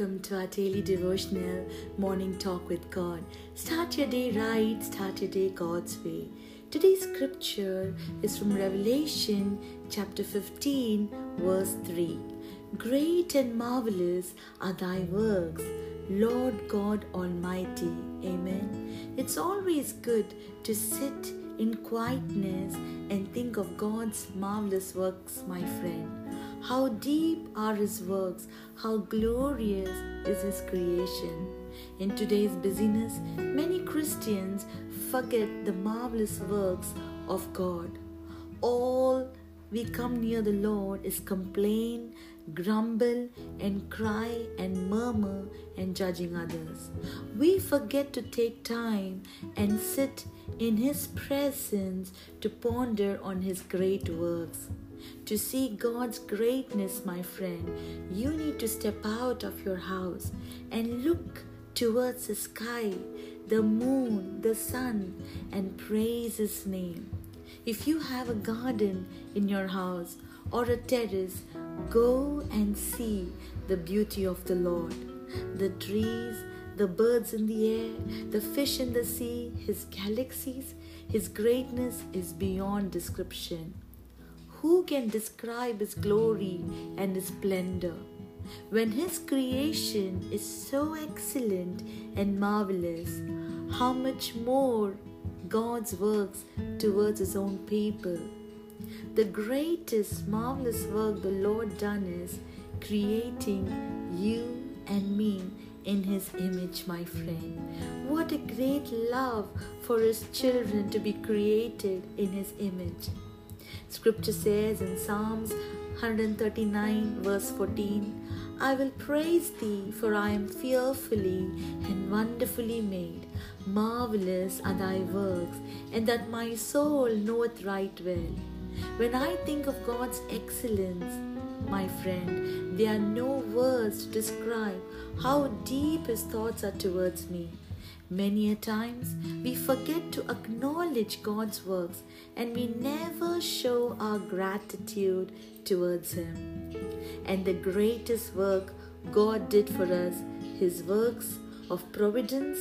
welcome to our daily devotional morning talk with God. Start your day right, start your day God's way. Today's scripture is from Revelation chapter 15, verse 3. Great and marvelous are thy works, Lord God Almighty. Amen. It's always good to sit in quietness and think of God's marvelous works, my friend. How deep are His works, how glorious is His creation. In today's busyness, many Christians forget the marvelous works of God. All we come near the Lord is complain, grumble, and cry and murmur and judging others. We forget to take time and sit in His presence to ponder on His great works. To see God's greatness, my friend, you need to step out of your house and look towards the sky, the moon, the sun, and praise His name. If you have a garden in your house or a terrace, go and see the beauty of the Lord. The trees, the birds in the air, the fish in the sea, His galaxies, His greatness is beyond description. Who can describe His glory and His splendor? When His creation is so excellent and marvelous, how much more God's works towards His own people? The greatest marvelous work the Lord done is creating you and me in His image, my friend. What a great love for His children to be created in His image. Scripture says in Psalms 139, verse 14, I will praise thee, for I am fearfully and wonderfully made. Marvelous are thy works, and that my soul knoweth right well. When I think of God's excellence, my friend, there are no words to describe how deep His thoughts are towards me. Many a times we forget to acknowledge God's works and we never show our gratitude towards Him. And the greatest work God did for us, His works of providence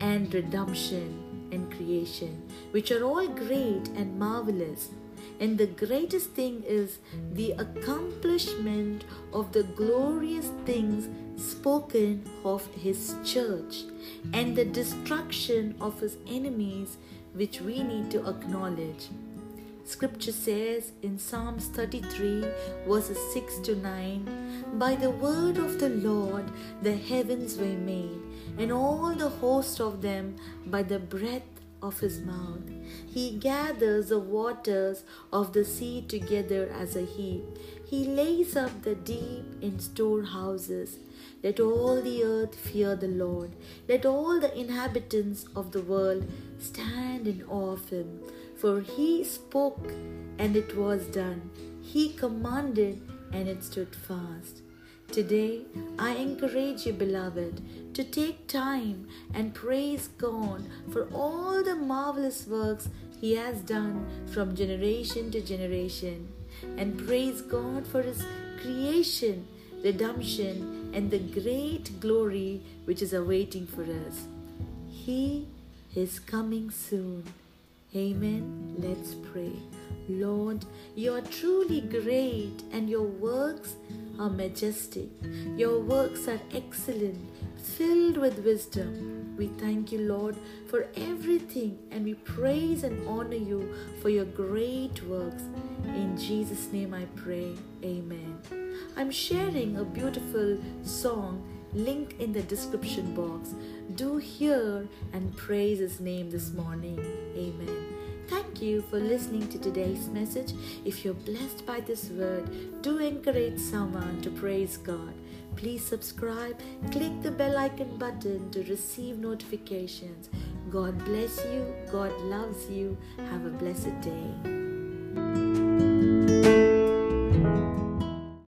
and redemption and creation, which are all great and marvelous. And the greatest thing is the accomplishment of the glorious things spoken of his church and the destruction of his enemies, which we need to acknowledge. Scripture says in Psalms 33, verses 6 to 9 By the word of the Lord the heavens were made, and all the host of them by the breath of his mouth. He gathers the waters of the sea together as a heap. He lays up the deep in storehouses. Let all the earth fear the Lord. Let all the inhabitants of the world stand in awe of him. For he spoke, and it was done. He commanded, and it stood fast. Today, I encourage you, beloved, to take time and praise God for all the marvelous works He has done from generation to generation, and praise God for His creation, redemption, and the great glory which is awaiting for us. He is coming soon. Amen. Let's pray. Lord, you are truly great and your works are majestic. Your works are excellent, filled with wisdom. We thank you, Lord, for everything and we praise and honor you for your great works. In Jesus' name I pray. Amen. I'm sharing a beautiful song link in the description box. Do hear and praise His name this morning. Amen. Thank you for listening to today's message. If you're blessed by this word, do encourage someone to praise God. Please subscribe, click the bell icon button to receive notifications. God bless you. God loves you. Have a blessed day.